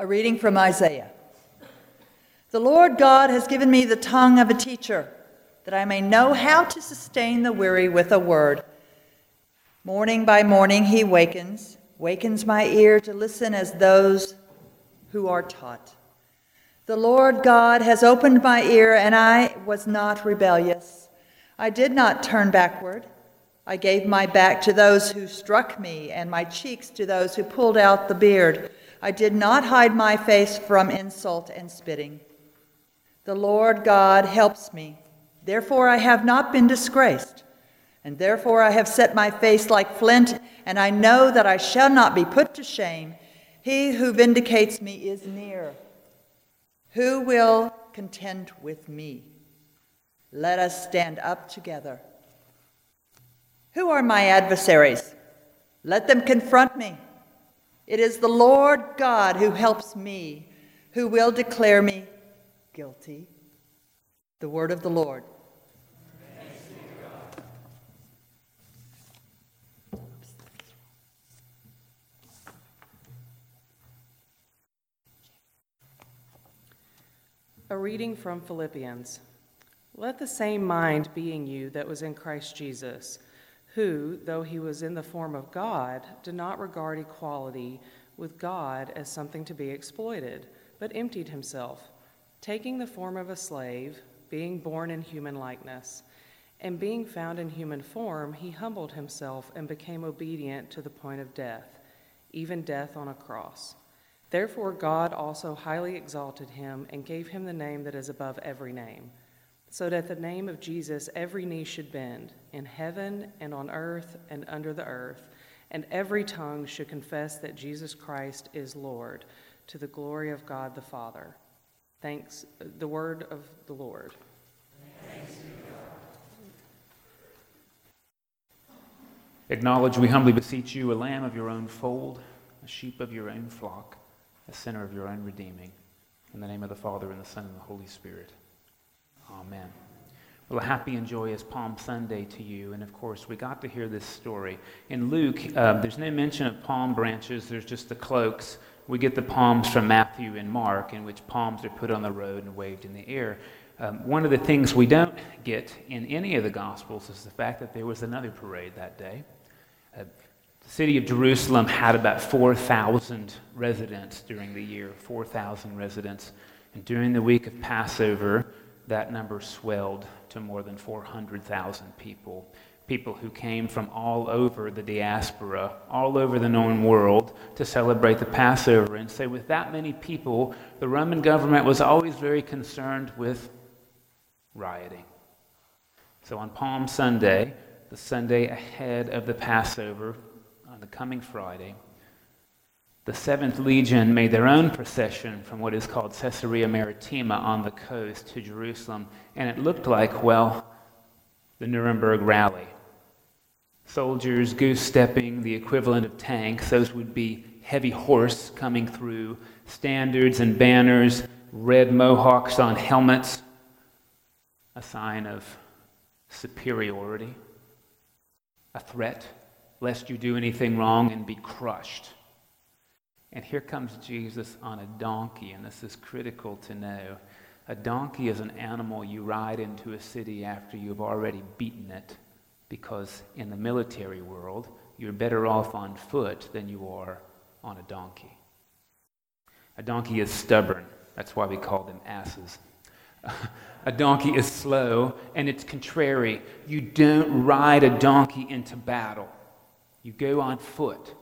A reading from Isaiah. The Lord God has given me the tongue of a teacher, that I may know how to sustain the weary with a word. Morning by morning he wakens, wakens my ear to listen as those who are taught. The Lord God has opened my ear, and I was not rebellious. I did not turn backward. I gave my back to those who struck me, and my cheeks to those who pulled out the beard. I did not hide my face from insult and spitting. The Lord God helps me. Therefore, I have not been disgraced. And therefore, I have set my face like flint, and I know that I shall not be put to shame. He who vindicates me is near. Who will contend with me? Let us stand up together. Who are my adversaries? Let them confront me. It is the Lord God who helps me, who will declare me guilty. The word of the Lord. A reading from Philippians. Let the same mind be in you that was in Christ Jesus who, though he was in the form of God, did not regard equality with God as something to be exploited, but emptied himself, taking the form of a slave, being born in human likeness. And being found in human form, he humbled himself and became obedient to the point of death, even death on a cross. Therefore, God also highly exalted him and gave him the name that is above every name so that the name of Jesus every knee should bend, in heaven and on earth and under the earth, and every tongue should confess that Jesus Christ is Lord, to the glory of God the Father. Thanks, the word of the Lord. Acknowledge, we humbly beseech you, a lamb of your own fold, a sheep of your own flock, a sinner of your own redeeming. In the name of the Father, and the Son, and the Holy Spirit. Amen. Well, a happy and joyous Palm Sunday to you. And of course, we got to hear this story. In Luke, uh, there's no mention of palm branches, there's just the cloaks. We get the palms from Matthew and Mark, in which palms are put on the road and waved in the air. Um, one of the things we don't get in any of the Gospels is the fact that there was another parade that day. Uh, the city of Jerusalem had about 4,000 residents during the year, 4,000 residents. And during the week of Passover, that number swelled to more than 400,000 people. People who came from all over the diaspora, all over the known world, to celebrate the Passover. And so, with that many people, the Roman government was always very concerned with rioting. So, on Palm Sunday, the Sunday ahead of the Passover, on the coming Friday, the 7th Legion made their own procession from what is called Caesarea Maritima on the coast to Jerusalem, and it looked like, well, the Nuremberg rally. Soldiers goose stepping, the equivalent of tanks, those would be heavy horse coming through, standards and banners, red mohawks on helmets, a sign of superiority, a threat lest you do anything wrong and be crushed. And here comes Jesus on a donkey, and this is critical to know. A donkey is an animal you ride into a city after you've already beaten it, because in the military world, you're better off on foot than you are on a donkey. A donkey is stubborn. That's why we call them asses. a donkey is slow and it's contrary. You don't ride a donkey into battle, you go on foot.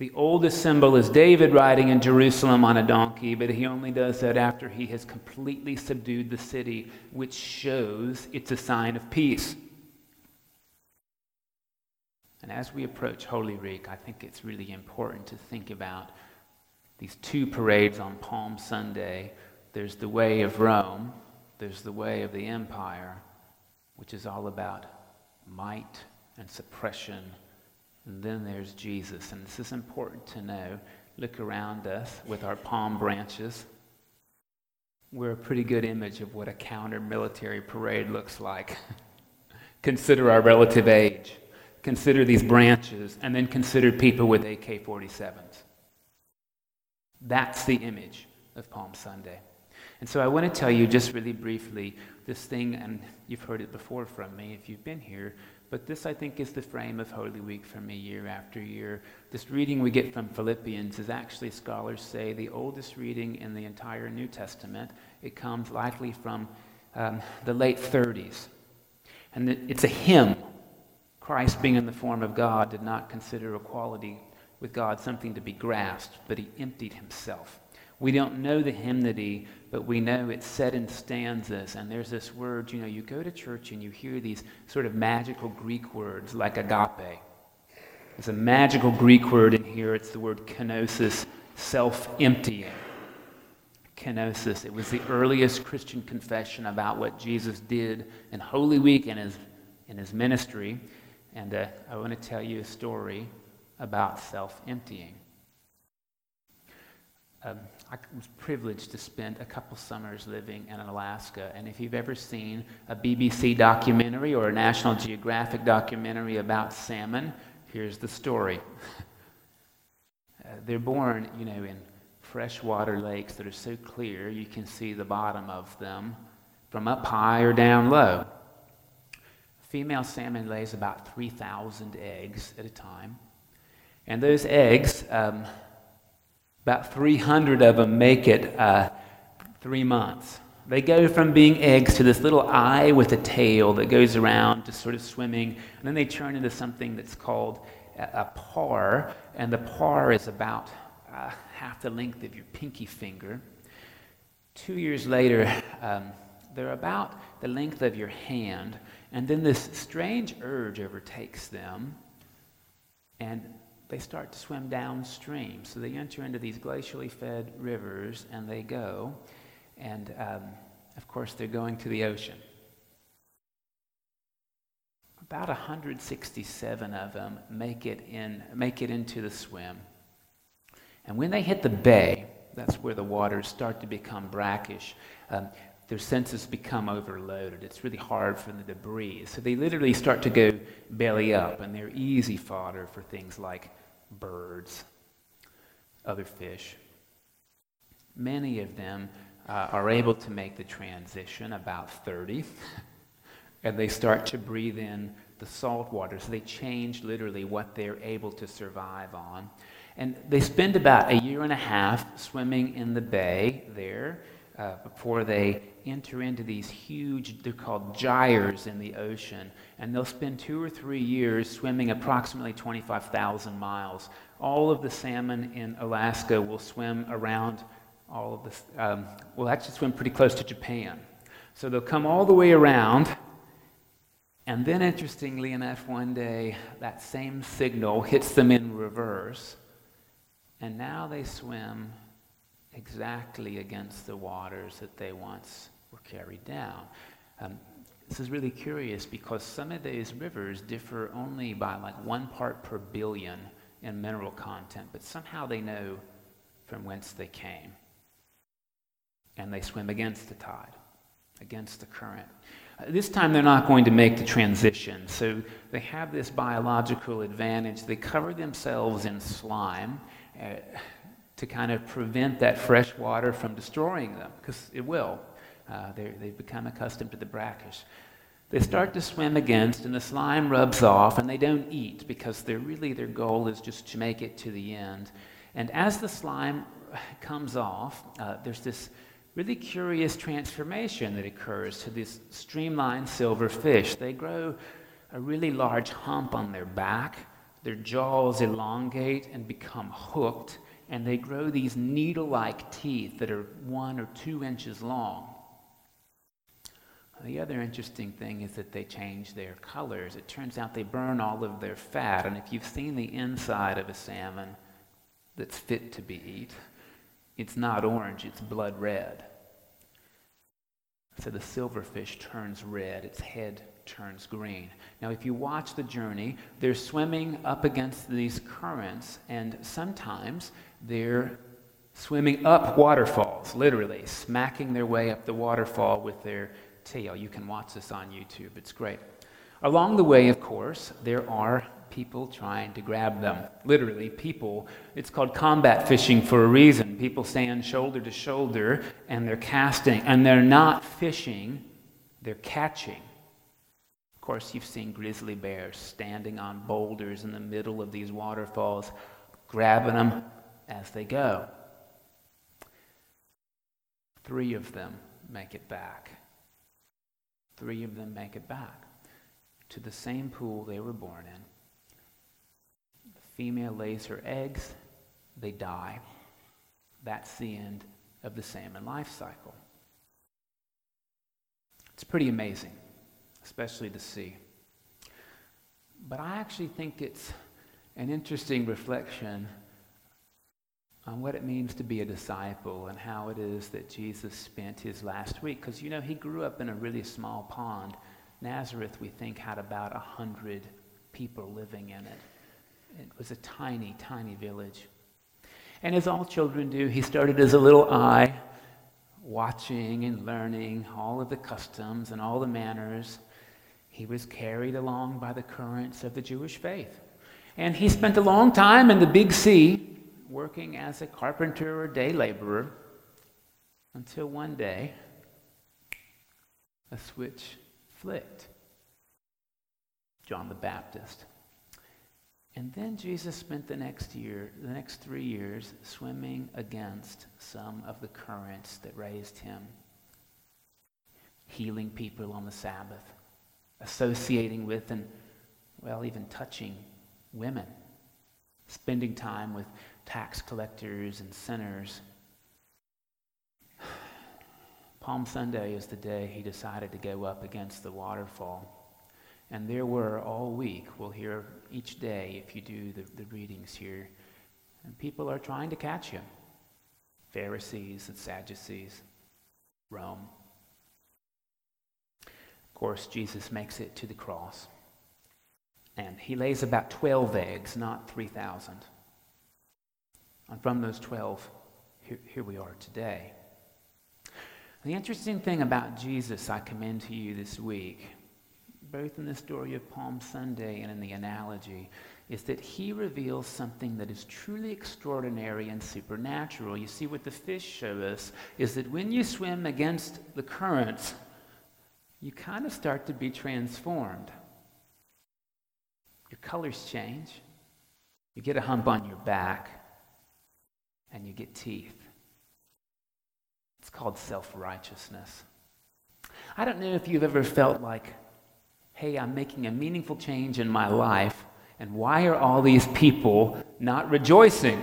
The oldest symbol is David riding in Jerusalem on a donkey, but he only does that after he has completely subdued the city, which shows it's a sign of peace. And as we approach Holy Week, I think it's really important to think about these two parades on Palm Sunday. There's the way of Rome, there's the way of the empire, which is all about might and suppression and then there's Jesus. And this is important to know. Look around us with our palm branches. We're a pretty good image of what a counter military parade looks like. consider our relative age. Consider these branches, and then consider people with AK 47s. That's the image of Palm Sunday. And so I want to tell you just really briefly this thing, and you've heard it before from me if you've been here, but this I think is the frame of Holy Week for me year after year. This reading we get from Philippians is actually, scholars say, the oldest reading in the entire New Testament. It comes likely from um, the late 30s. And it's a hymn. Christ, being in the form of God, did not consider equality with God something to be grasped, but he emptied himself. We don't know the hymnody, but we know it's set in stanzas. And there's this word, you know, you go to church and you hear these sort of magical Greek words like agape. There's a magical Greek word in here. It's the word kenosis, self emptying. Kenosis. It was the earliest Christian confession about what Jesus did in Holy Week and his, in his ministry. And uh, I want to tell you a story about self emptying. Um, I was privileged to spend a couple summers living in Alaska. And if you've ever seen a BBC documentary or a National Geographic documentary about salmon, here's the story. uh, they're born, you know, in freshwater lakes that are so clear you can see the bottom of them from up high or down low. Female salmon lays about 3,000 eggs at a time. And those eggs, um, about 300 of them make it uh, three months. They go from being eggs to this little eye with a tail that goes around to sort of swimming, and then they turn into something that's called a, parr, and the parr is about uh, half the length of your pinky finger. Two years later, um, they're about the length of your hand, and then this strange urge overtakes them, and they start to swim downstream. So they enter into these glacially fed rivers and they go. And um, of course, they're going to the ocean. About 167 of them make it, in, make it into the swim. And when they hit the bay, that's where the waters start to become brackish. Um, their senses become overloaded. It's really hard for them to breathe. So they literally start to go belly up, and they're easy fodder for things like birds, other fish. Many of them uh, are able to make the transition, about 30, and they start to breathe in the salt water. So they change literally what they're able to survive on. And they spend about a year and a half swimming in the bay there uh, before they enter into these huge, they're called gyres in the ocean, and they'll spend two or three years swimming approximately 25,000 miles. All of the salmon in Alaska will swim around all of this, um, will actually swim pretty close to Japan. So they'll come all the way around, and then interestingly enough, one day that same signal hits them in reverse, and now they swim exactly against the waters that they once were carried down. Um, this is really curious because some of these rivers differ only by like one part per billion in mineral content, but somehow they know from whence they came. And they swim against the tide, against the current. Uh, this time they're not going to make the transition, so they have this biological advantage. They cover themselves in slime. Uh, to kind of prevent that fresh water from destroying them, because it will. Uh, they've become accustomed to the brackish. They start to swim against, and the slime rubs off, and they don't eat because they're really their goal is just to make it to the end. And as the slime comes off, uh, there's this really curious transformation that occurs to these streamlined silver fish. They grow a really large hump on their back. Their jaws elongate and become hooked, and they grow these needle like teeth that are one or two inches long. The other interesting thing is that they change their colors. It turns out they burn all of their fat, and if you've seen the inside of a salmon that's fit to be eat, it's not orange, it's blood red. So the silverfish turns red, its head turns green. Now, if you watch the journey, they're swimming up against these currents, and sometimes they're swimming up waterfalls, literally, smacking their way up the waterfall with their tail. You can watch this on YouTube, it's great. Along the way, of course, there are people trying to grab them. Literally, people. It's called combat fishing for a reason. People stand shoulder to shoulder and they're casting, and they're not fishing, they're catching. Course, you've seen grizzly bears standing on boulders in the middle of these waterfalls, grabbing them as they go. Three of them make it back. Three of them make it back to the same pool they were born in. The female lays her eggs, they die. That's the end of the salmon life cycle. It's pretty amazing, especially to see. But I actually think it's an interesting reflection on what it means to be a disciple and how it is that Jesus spent his last week. Because, you know, he grew up in a really small pond Nazareth, we think, had about a hundred people living in it. It was a tiny, tiny village. And as all children do, he started as a little eye, watching and learning all of the customs and all the manners. He was carried along by the currents of the Jewish faith. And he spent a long time in the big sea, working as a carpenter or day laborer, until one day a switch flicked. John the Baptist. And then Jesus spent the next year, the next three years, swimming against some of the currents that raised him, healing people on the Sabbath, associating with and, well, even touching women, spending time with tax collectors and sinners Palm Sunday is the day he decided to go up against the waterfall. And there were all week, we'll hear each day if you do the, the readings here, and people are trying to catch him Pharisees and Sadducees, Rome. Course, Jesus makes it to the cross. And he lays about 12 eggs, not 3,000. And from those 12, here, here we are today. The interesting thing about Jesus I commend to you this week, both in the story of Palm Sunday and in the analogy, is that he reveals something that is truly extraordinary and supernatural. You see, what the fish show us is that when you swim against the currents, you kind of start to be transformed. Your colors change, you get a hump on your back, and you get teeth. It's called self righteousness. I don't know if you've ever felt like, hey, I'm making a meaningful change in my life, and why are all these people not rejoicing?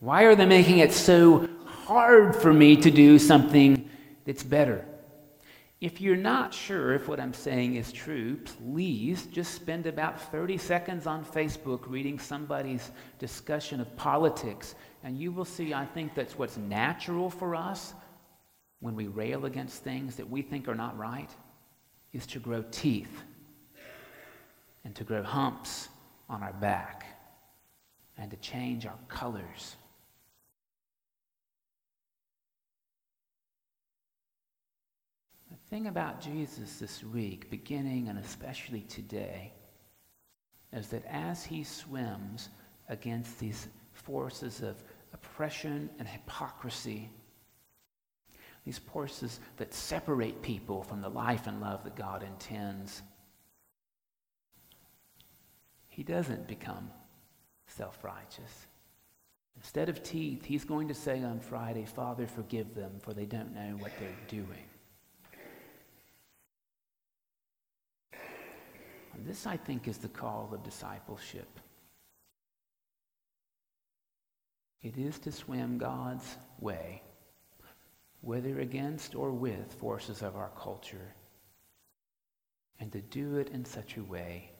Why are they making it so hard for me to do something that's better? If you're not sure if what I'm saying is true, please just spend about 30 seconds on Facebook reading somebody's discussion of politics, and you will see, I think that's what's natural for us when we rail against things that we think are not right, is to grow teeth and to grow humps on our back and to change our colors thing about Jesus this week, beginning and especially today, is that as he swims against these forces of oppression and hypocrisy, these forces that separate people from the life and love that God intends, he doesn't become self righteous. Instead of teeth, he's going to say on Friday, Father, forgive them, for they don't know what they're doing. This, I think, is the call of discipleship. It is to swim God's way, whether against or with forces of our culture, and to do it in such a way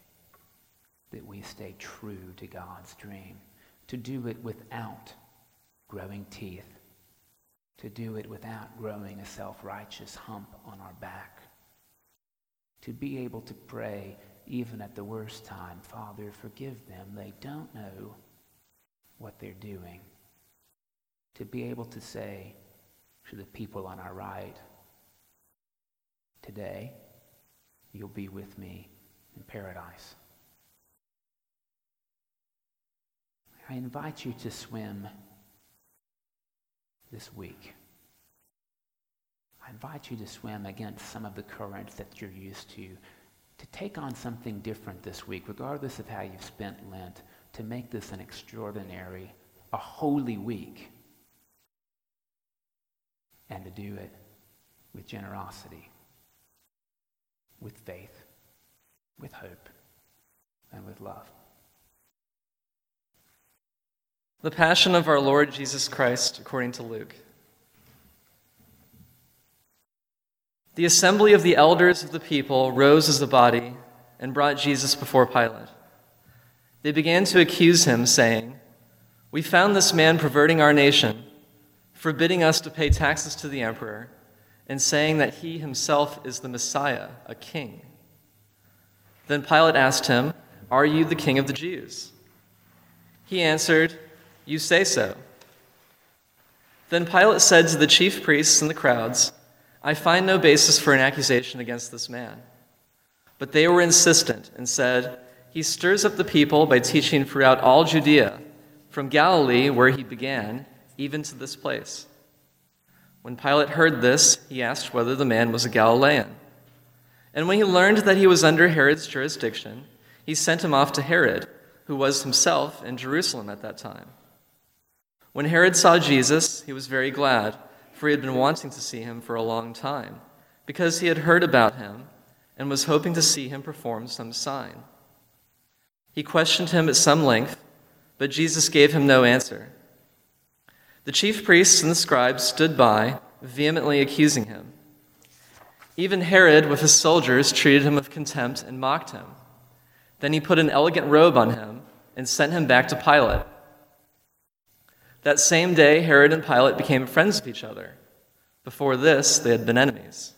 that we stay true to God's dream, to do it without growing teeth, to do it without growing a self-righteous hump on our back, to be able to pray even at the worst time, Father, forgive them. They don't know what they're doing. To be able to say to the people on our right, today, you'll be with me in paradise. I invite you to swim this week. I invite you to swim against some of the currents that you're used to, to take on something different this week, regardless of how you've spent Lent, to make this an extraordinary, a holy week, and to do it with generosity, with faith, with hope, and with love. The Passion of our Lord Jesus Christ according to Luke. The assembly of the elders of the people rose as a body and brought Jesus before Pilate. They began to accuse him, saying, We found this man perverting our nation, forbidding us to pay taxes to the emperor, and saying that he himself is the Messiah, a king. Then Pilate asked him, Are you the king of the Jews? He answered, You say so. Then Pilate said to the chief priests and the crowds, I find no basis for an accusation against this man. But they were insistent and said, He stirs up the people by teaching throughout all Judea, from Galilee, where he began, even to this place. When Pilate heard this, he asked whether the man was a Galilean. And when he learned that he was under Herod's jurisdiction, he sent him off to Herod, who was himself in Jerusalem at that time. When Herod saw Jesus, he was very glad for he had been wanting to see him for a long time, because he had heard about him and was hoping to see him perform some sign. He questioned him at some length, but Jesus gave him no answer. The chief priests and the scribes stood by, vehemently accusing him. Even Herod, with his soldiers, treated him with contempt and mocked him. Then he put an elegant robe on him and sent him back to Pilate. That same day, Herod and Pilate became friends with each other. Before this, they had been enemies.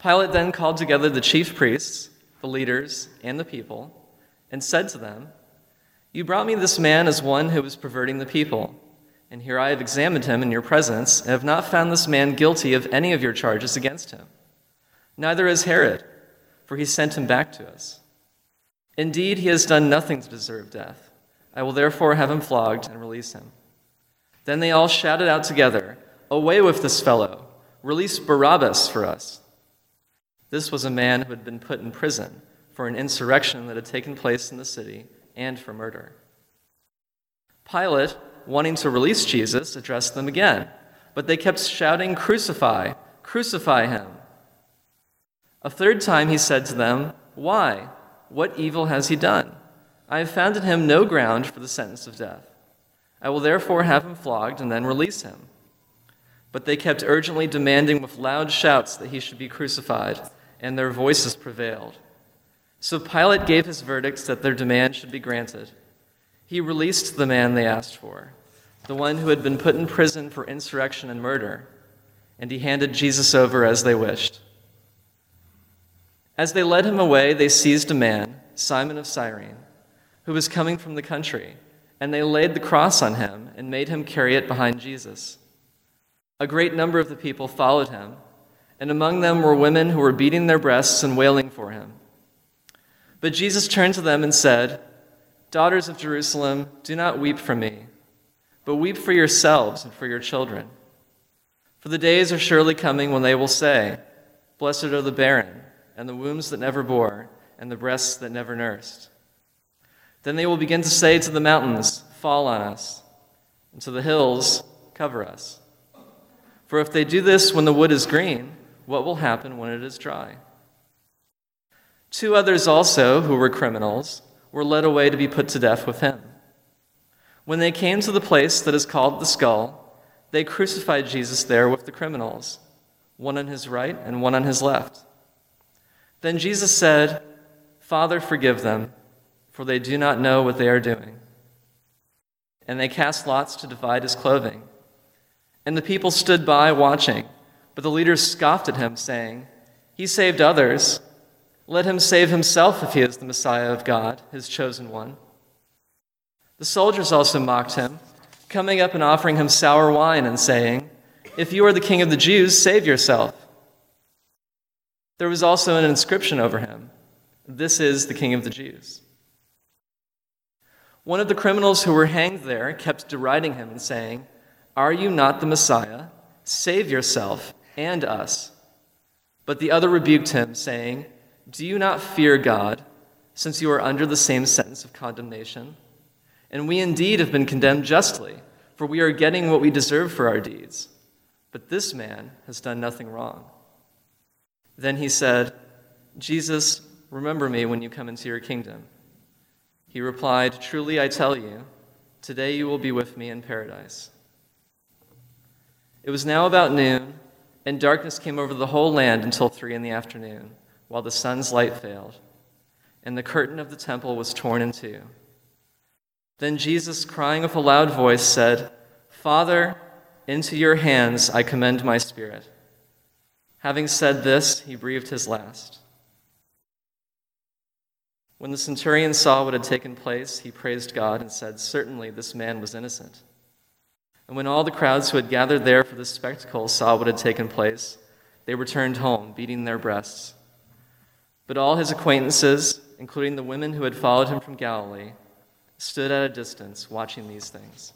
Pilate then called together the chief priests, the leaders, and the people, and said to them, You brought me this man as one who was perverting the people, and here I have examined him in your presence, and have not found this man guilty of any of your charges against him. Neither has Herod, for he sent him back to us. Indeed, he has done nothing to deserve death. I will therefore have him flogged and release him. Then they all shouted out together, Away with this fellow! Release Barabbas for us! This was a man who had been put in prison for an insurrection that had taken place in the city and for murder. Pilate, wanting to release Jesus, addressed them again, but they kept shouting, Crucify! Crucify him! A third time he said to them, Why? What evil has he done? I have found in him no ground for the sentence of death. I will therefore have him flogged and then release him. But they kept urgently demanding with loud shouts that he should be crucified, and their voices prevailed. So Pilate gave his verdict that their demand should be granted. He released the man they asked for, the one who had been put in prison for insurrection and murder, and he handed Jesus over as they wished. As they led him away, they seized a man, Simon of Cyrene who was coming from the country, and they laid the cross on him and made him carry it behind Jesus. A great number of the people followed him, and among them were women who were beating their breasts and wailing for him. But Jesus turned to them and said, Daughters of Jerusalem, do not weep for me, but weep for yourselves and for your children. For the days are surely coming when they will say, Blessed are the barren, and the wombs that never bore, and the breasts that never nursed. Then they will begin to say to the mountains, Fall on us, and to the hills, Cover us. For if they do this when the wood is green, what will happen when it is dry? Two others also, who were criminals, were led away to be put to death with him. When they came to the place that is called the skull, they crucified Jesus there with the criminals, one on his right and one on his left. Then Jesus said, Father, forgive them for they do not know what they are doing. And they cast lots to divide his clothing. And the people stood by watching, but the leaders scoffed at him, saying, He saved others. Let him save himself if he is the Messiah of God, his chosen one. The soldiers also mocked him, coming up and offering him sour wine and saying, If you are the king of the Jews, save yourself. There was also an inscription over him This is the king of the Jews. One of the criminals who were hanged there kept deriding him and saying, Are you not the Messiah? Save yourself and us. But the other rebuked him, saying, Do you not fear God, since you are under the same sentence of condemnation? And we indeed have been condemned justly, for we are getting what we deserve for our deeds. But this man has done nothing wrong. Then he said, Jesus, remember me when you come into your kingdom. He replied, Truly I tell you, today you will be with me in paradise. It was now about noon, and darkness came over the whole land until three in the afternoon, while the sun's light failed, and the curtain of the temple was torn in two. Then Jesus, crying with a loud voice, said, Father, into your hands I commend my spirit. Having said this, he breathed his last. When the centurion saw what had taken place, he praised God and said, Certainly this man was innocent. And when all the crowds who had gathered there for this spectacle saw what had taken place, they returned home, beating their breasts. But all his acquaintances, including the women who had followed him from Galilee, stood at a distance watching these things.